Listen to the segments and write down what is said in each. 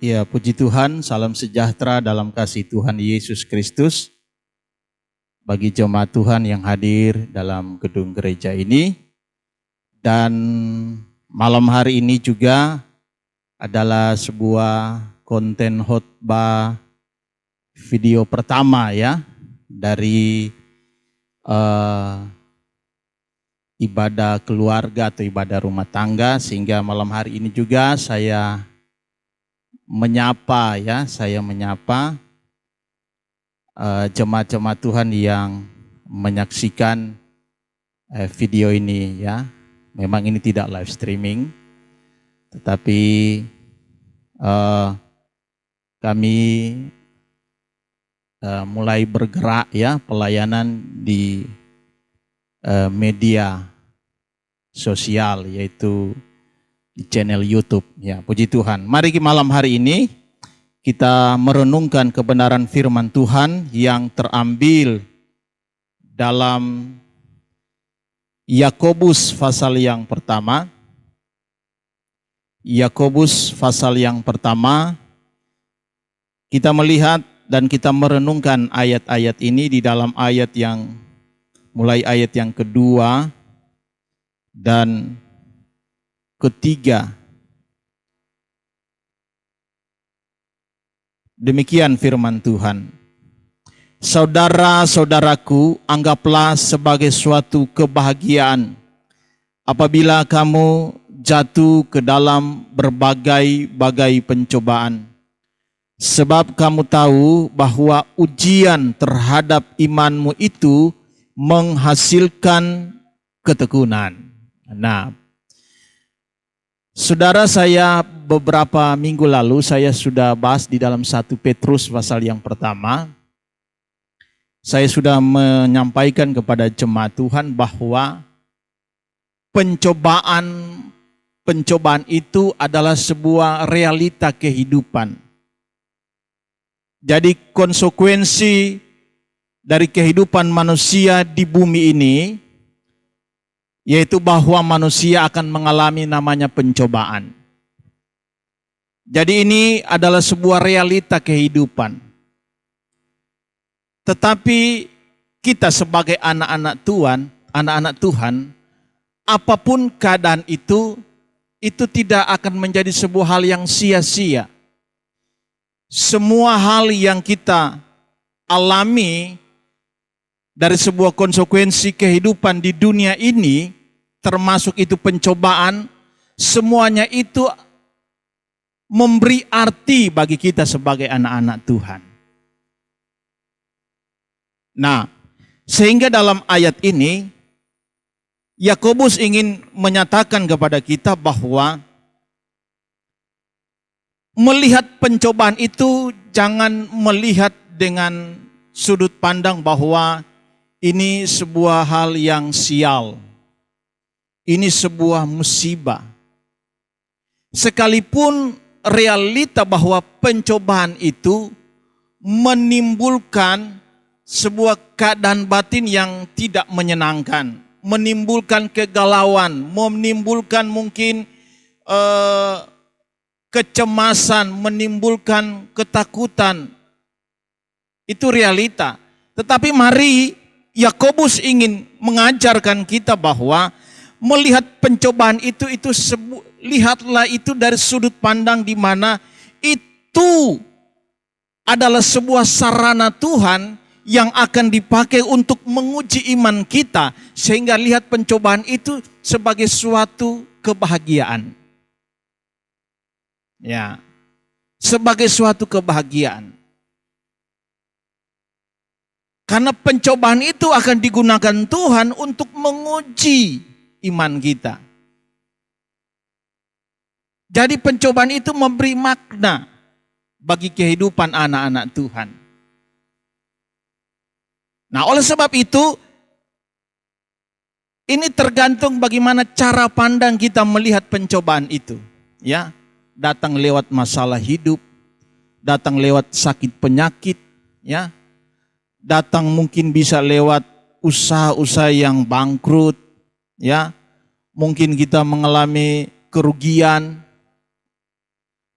Ya, puji Tuhan, salam sejahtera dalam kasih Tuhan Yesus Kristus. Bagi jemaat Tuhan yang hadir dalam gedung gereja ini. Dan malam hari ini juga adalah sebuah konten khotbah video pertama ya dari uh, ibadah keluarga atau ibadah rumah tangga sehingga malam hari ini juga saya menyapa ya, saya menyapa uh, jemaat-jemaat Tuhan yang menyaksikan uh, video ini ya. Memang ini tidak live streaming, tetapi uh, kami uh, mulai bergerak ya pelayanan di uh, media sosial yaitu channel YouTube. Ya, puji Tuhan. Mari malam hari ini kita merenungkan kebenaran firman Tuhan yang terambil dalam Yakobus pasal yang pertama. Yakobus pasal yang pertama kita melihat dan kita merenungkan ayat-ayat ini di dalam ayat yang mulai ayat yang kedua dan ketiga. Demikian firman Tuhan. Saudara-saudaraku, anggaplah sebagai suatu kebahagiaan apabila kamu jatuh ke dalam berbagai-bagai pencobaan. Sebab kamu tahu bahwa ujian terhadap imanmu itu menghasilkan ketekunan. Nah, Saudara saya beberapa minggu lalu saya sudah bahas di dalam satu Petrus pasal yang pertama. Saya sudah menyampaikan kepada jemaat Tuhan bahwa pencobaan pencobaan itu adalah sebuah realita kehidupan. Jadi konsekuensi dari kehidupan manusia di bumi ini yaitu bahwa manusia akan mengalami namanya pencobaan. Jadi ini adalah sebuah realita kehidupan. Tetapi kita sebagai anak-anak Tuhan, anak-anak Tuhan, apa pun keadaan itu, itu tidak akan menjadi sebuah hal yang sia-sia. Semua hal yang kita alami dari sebuah konsekuensi kehidupan di dunia ini, termasuk itu pencobaan, semuanya itu memberi arti bagi kita sebagai anak-anak Tuhan. Nah, sehingga dalam ayat ini Yakobus ingin menyatakan kepada kita bahwa melihat pencobaan itu jangan melihat dengan sudut pandang bahwa ini sebuah hal yang sial. Ini sebuah musibah. Sekalipun realita bahwa pencobaan itu menimbulkan sebuah keadaan batin yang tidak menyenangkan, menimbulkan kegalauan, menimbulkan mungkin eh, kecemasan, menimbulkan ketakutan. Itu realita. Tetapi mari Yakobus ingin mengajarkan kita bahwa melihat pencobaan itu itu sebu, lihatlah itu dari sudut pandang di mana itu adalah sebuah sarana Tuhan yang akan dipakai untuk menguji iman kita sehingga lihat pencobaan itu sebagai suatu kebahagiaan. Ya. Sebagai suatu kebahagiaan. Karena pencobaan itu akan digunakan Tuhan untuk menguji iman kita. Jadi pencobaan itu memberi makna bagi kehidupan anak-anak Tuhan. Nah, oleh sebab itu ini tergantung bagaimana cara pandang kita melihat pencobaan itu, ya. Datang lewat masalah hidup, datang lewat sakit penyakit, ya. Datang mungkin bisa lewat usaha-usaha yang bangkrut, ya. Mungkin kita mengalami kerugian.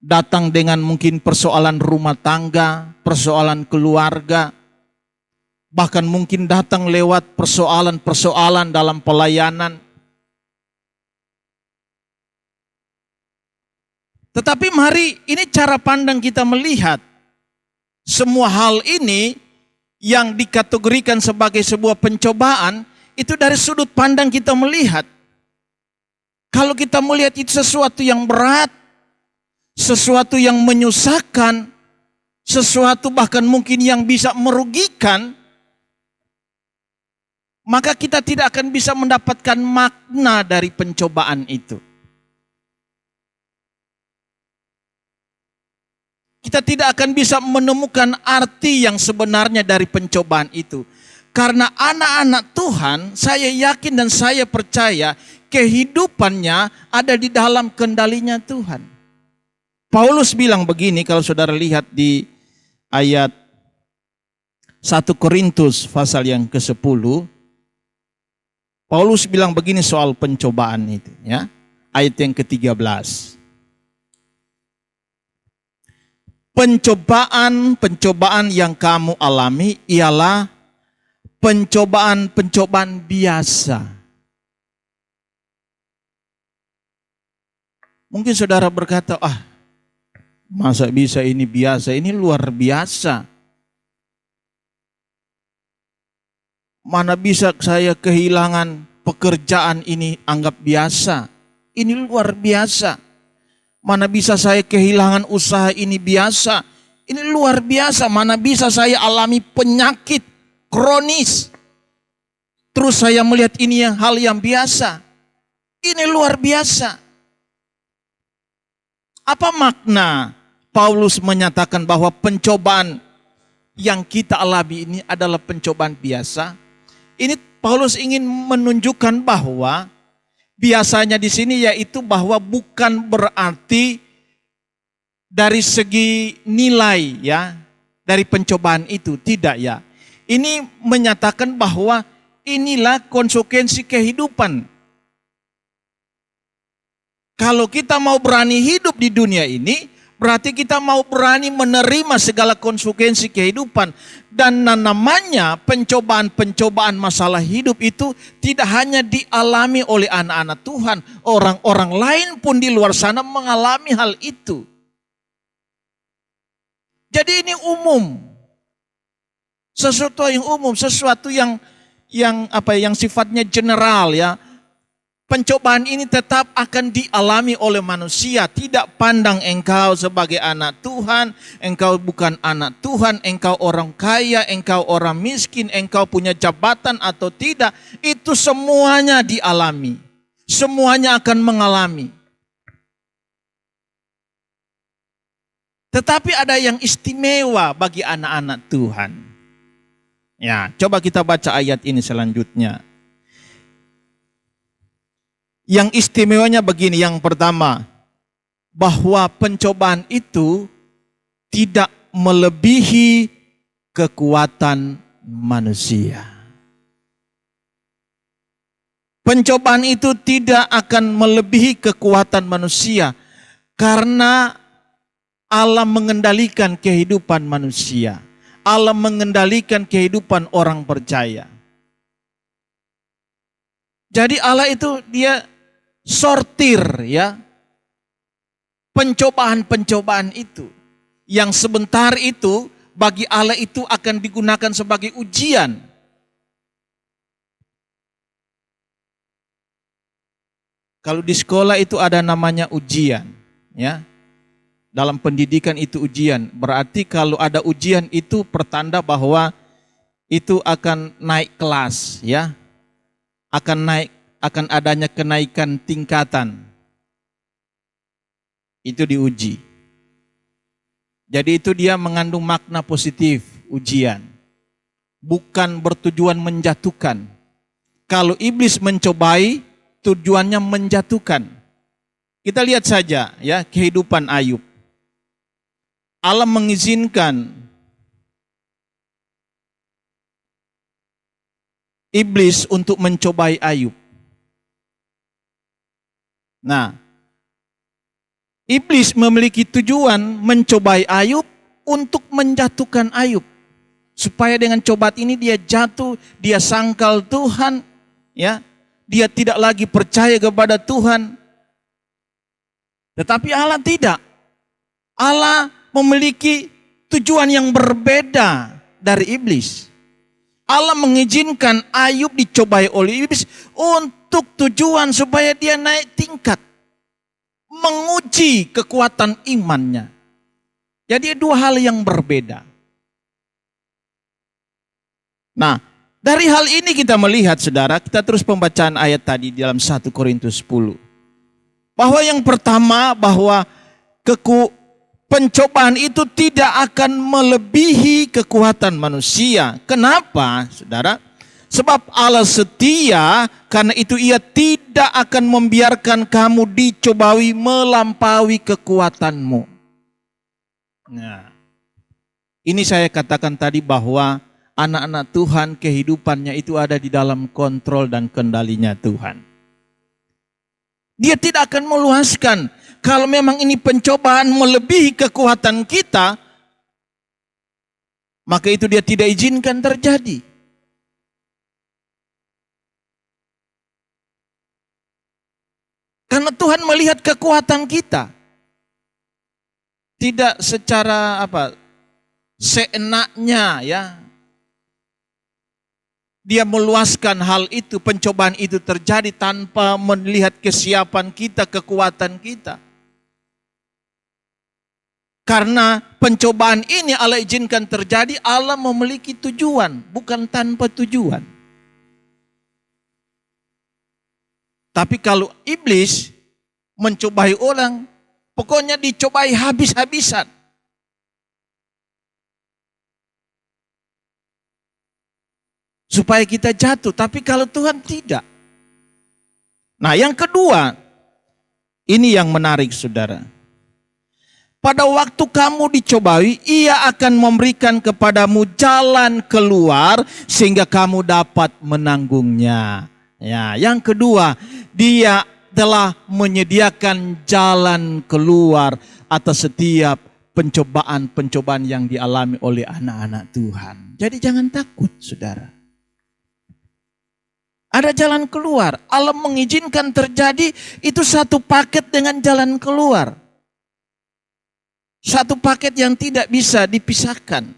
datang dengan mungkin persoalan rumah tangga, persoalan keluarga, bahkan mungkin datang lewat persoalan-persoalan dalam pelayanan. Tetapi mari ini cara pandang kita melihat semua hal ini yang dikategorikan sebagai sebuah pencobaan itu dari sudut pandang kita melihat. Kalau kita melihat itu sesuatu yang berat, sesuatu yang menyusahkan, sesuatu bahkan mungkin yang bisa merugikan, maka kita tidak akan bisa mendapatkan makna dari pencobaan itu. Kita tidak akan bisa menemukan arti yang sebenarnya dari pencobaan itu. Karena anak-anak Tuhan, saya yakin dan saya percaya kehidupannya ada di dalam kendalinya Tuhan. Paulus bilang begini kalau saudara lihat di ayat 1 Korintus pasal yang ke-10. Paulus bilang begini soal pencobaan itu ya. Ayat yang ke-13. Pencobaan-pencobaan yang kamu alami ialah pencobaan-pencobaan biasa. Mungkin saudara berkata, ah Masa bisa ini biasa? Ini luar biasa. Mana bisa saya kehilangan pekerjaan ini anggap biasa? Ini luar biasa. Mana bisa saya kehilangan usaha ini biasa? Ini luar biasa. Mana bisa saya alami penyakit kronis? Terus saya melihat ini yang hal yang biasa. Ini luar biasa. Apa makna Paulus menyatakan bahwa pencobaan yang kita alami ini adalah pencobaan biasa. Ini Paulus ingin menunjukkan bahwa biasanya di sini yaitu bahwa bukan berarti dari segi nilai ya dari pencobaan itu tidak ya. Ini menyatakan bahwa inilah konsekuensi kehidupan. Kalau kita mau berani hidup di dunia ini, Berarti kita mau berani menerima segala konsekuensi kehidupan. Dan namanya pencobaan-pencobaan masalah hidup itu tidak hanya dialami oleh anak-anak Tuhan. Orang-orang lain pun di luar sana mengalami hal itu. Jadi ini umum. Sesuatu yang umum, sesuatu yang yang apa yang sifatnya general ya Pencobaan ini tetap akan dialami oleh manusia. Tidak pandang engkau sebagai anak Tuhan, engkau bukan anak Tuhan, engkau orang kaya, engkau orang miskin, engkau punya jabatan atau tidak. Itu semuanya dialami. Semuanya akan mengalami. Tetapi ada yang istimewa bagi anak-anak Tuhan. Ya, coba kita baca ayat ini selanjutnya. Yang istimewanya begini, yang pertama, bahwa pencobaan itu tidak melebihi kekuatan manusia. Pencobaan itu tidak akan melebihi kekuatan manusia karena Allah mengendalikan kehidupan manusia. Allah mengendalikan kehidupan orang percaya. Jadi Allah itu dia sortir ya pencobaan-pencobaan itu yang sebentar itu bagi Allah itu akan digunakan sebagai ujian. Kalau di sekolah itu ada namanya ujian, ya. Dalam pendidikan itu ujian. Berarti kalau ada ujian itu pertanda bahwa itu akan naik kelas, ya. Akan naik akan adanya kenaikan tingkatan. Itu diuji. Jadi itu dia mengandung makna positif, ujian. Bukan bertujuan menjatuhkan. Kalau iblis mencobai, tujuannya menjatuhkan. Kita lihat saja ya kehidupan Ayub. Allah mengizinkan iblis untuk mencobai Ayub. Nah, Iblis memiliki tujuan mencobai Ayub untuk menjatuhkan Ayub. Supaya dengan cobat ini dia jatuh, dia sangkal Tuhan, ya. Dia tidak lagi percaya kepada Tuhan. Tetapi Allah tidak. Allah memiliki tujuan yang berbeda dari iblis. Allah mengizinkan Ayub dicobai oleh iblis untuk tujuan supaya dia naik tingkat. Menguji kekuatan imannya. Jadi dua hal yang berbeda. Nah, dari hal ini kita melihat saudara, kita terus pembacaan ayat tadi dalam 1 Korintus 10. Bahwa yang pertama bahwa keku, pencobaan itu tidak akan melebihi kekuatan manusia. Kenapa saudara? Sebab Allah setia, karena itu ia tidak akan membiarkan kamu dicobai melampaui kekuatanmu. Nah, ini saya katakan tadi bahwa anak-anak Tuhan kehidupannya itu ada di dalam kontrol dan kendalinya Tuhan. Dia tidak akan meluaskan. Kalau memang ini pencobaan melebihi kekuatan kita, maka itu dia tidak izinkan terjadi. Karena Tuhan melihat kekuatan kita. Tidak secara apa seenaknya ya dia meluaskan hal itu, pencobaan itu terjadi tanpa melihat kesiapan kita, kekuatan kita. Karena pencobaan ini Allah izinkan terjadi, Allah memiliki tujuan, bukan tanpa tujuan. Tapi kalau iblis mencobai orang, pokoknya dicobai habis-habisan. supaya kita jatuh. Tapi kalau Tuhan tidak. Nah yang kedua, ini yang menarik saudara. Pada waktu kamu dicobai, ia akan memberikan kepadamu jalan keluar sehingga kamu dapat menanggungnya. Ya, yang kedua, dia telah menyediakan jalan keluar atas setiap pencobaan-pencobaan yang dialami oleh anak-anak Tuhan. Jadi jangan takut, Saudara. Ada jalan keluar. Allah mengizinkan terjadi itu satu paket dengan jalan keluar. Satu paket yang tidak bisa dipisahkan.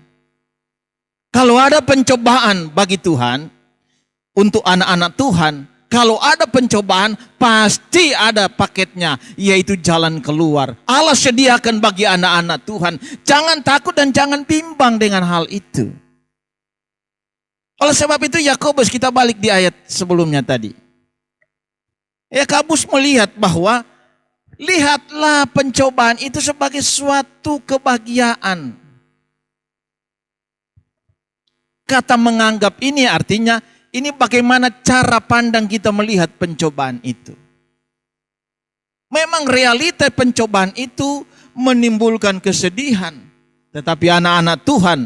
Kalau ada pencobaan bagi Tuhan, untuk anak-anak Tuhan, kalau ada pencobaan, pasti ada paketnya, yaitu jalan keluar. Allah sediakan bagi anak-anak Tuhan. Jangan takut dan jangan bimbang dengan hal itu. Oleh sebab itu Yakobus kita balik di ayat sebelumnya tadi. Yakobus melihat bahwa lihatlah pencobaan itu sebagai suatu kebahagiaan. Kata menganggap ini artinya ini bagaimana cara pandang kita melihat pencobaan itu. Memang realita pencobaan itu menimbulkan kesedihan. Tetapi anak-anak Tuhan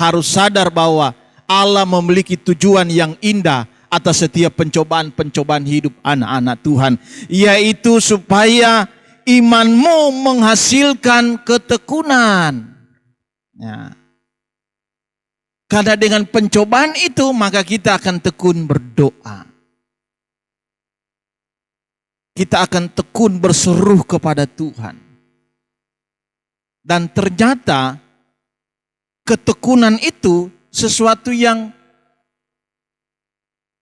harus sadar bahwa Allah memiliki tujuan yang indah atas setiap pencobaan-pencobaan hidup anak-anak Tuhan, yaitu supaya imanmu menghasilkan ketekunan. Ya. Karena dengan pencobaan itu maka kita akan tekun berdoa. Kita akan tekun berseru kepada Tuhan. Dan ternyata ketekunan itu sesuatu yang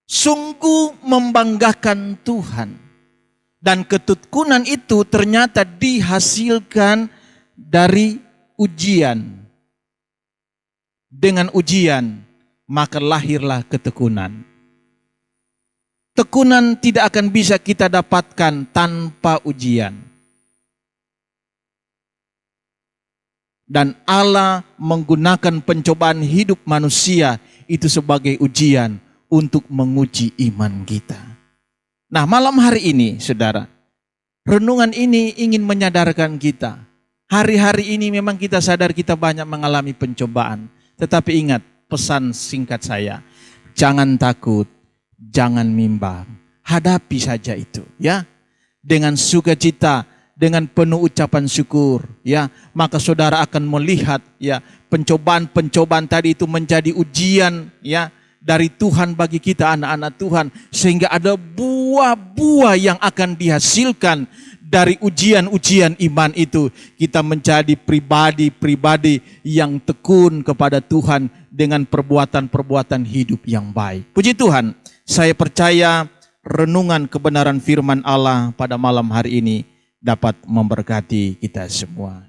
sungguh membanggakan Tuhan. Dan ketekunan itu ternyata dihasilkan dari ujian. Dengan ujian, maka lahirlah ketekunan. Tekunan tidak akan bisa kita dapatkan tanpa ujian. dan Allah menggunakan pencobaan hidup manusia itu sebagai ujian untuk menguji iman kita. Nah, malam hari ini, saudara, renungan ini ingin menyadarkan kita. Hari-hari ini memang kita sadar kita banyak mengalami pencobaan, tetapi ingat pesan singkat saya: jangan takut, jangan mimbang, hadapi saja itu, ya, dengan sukacita dengan penuh ucapan syukur ya. Maka saudara akan melihat ya pencobaan-pencobaan tadi itu menjadi ujian ya dari Tuhan bagi kita anak-anak Tuhan. Sehingga ada buah-buah yang akan dihasilkan dari ujian-ujian iman itu kita menjadi pribadi-pribadi yang tekun kepada Tuhan dengan perbuatan-perbuatan hidup yang baik. Puji Tuhan, saya percaya renungan kebenaran firman Allah pada malam hari ini dapat memberkati kita semua.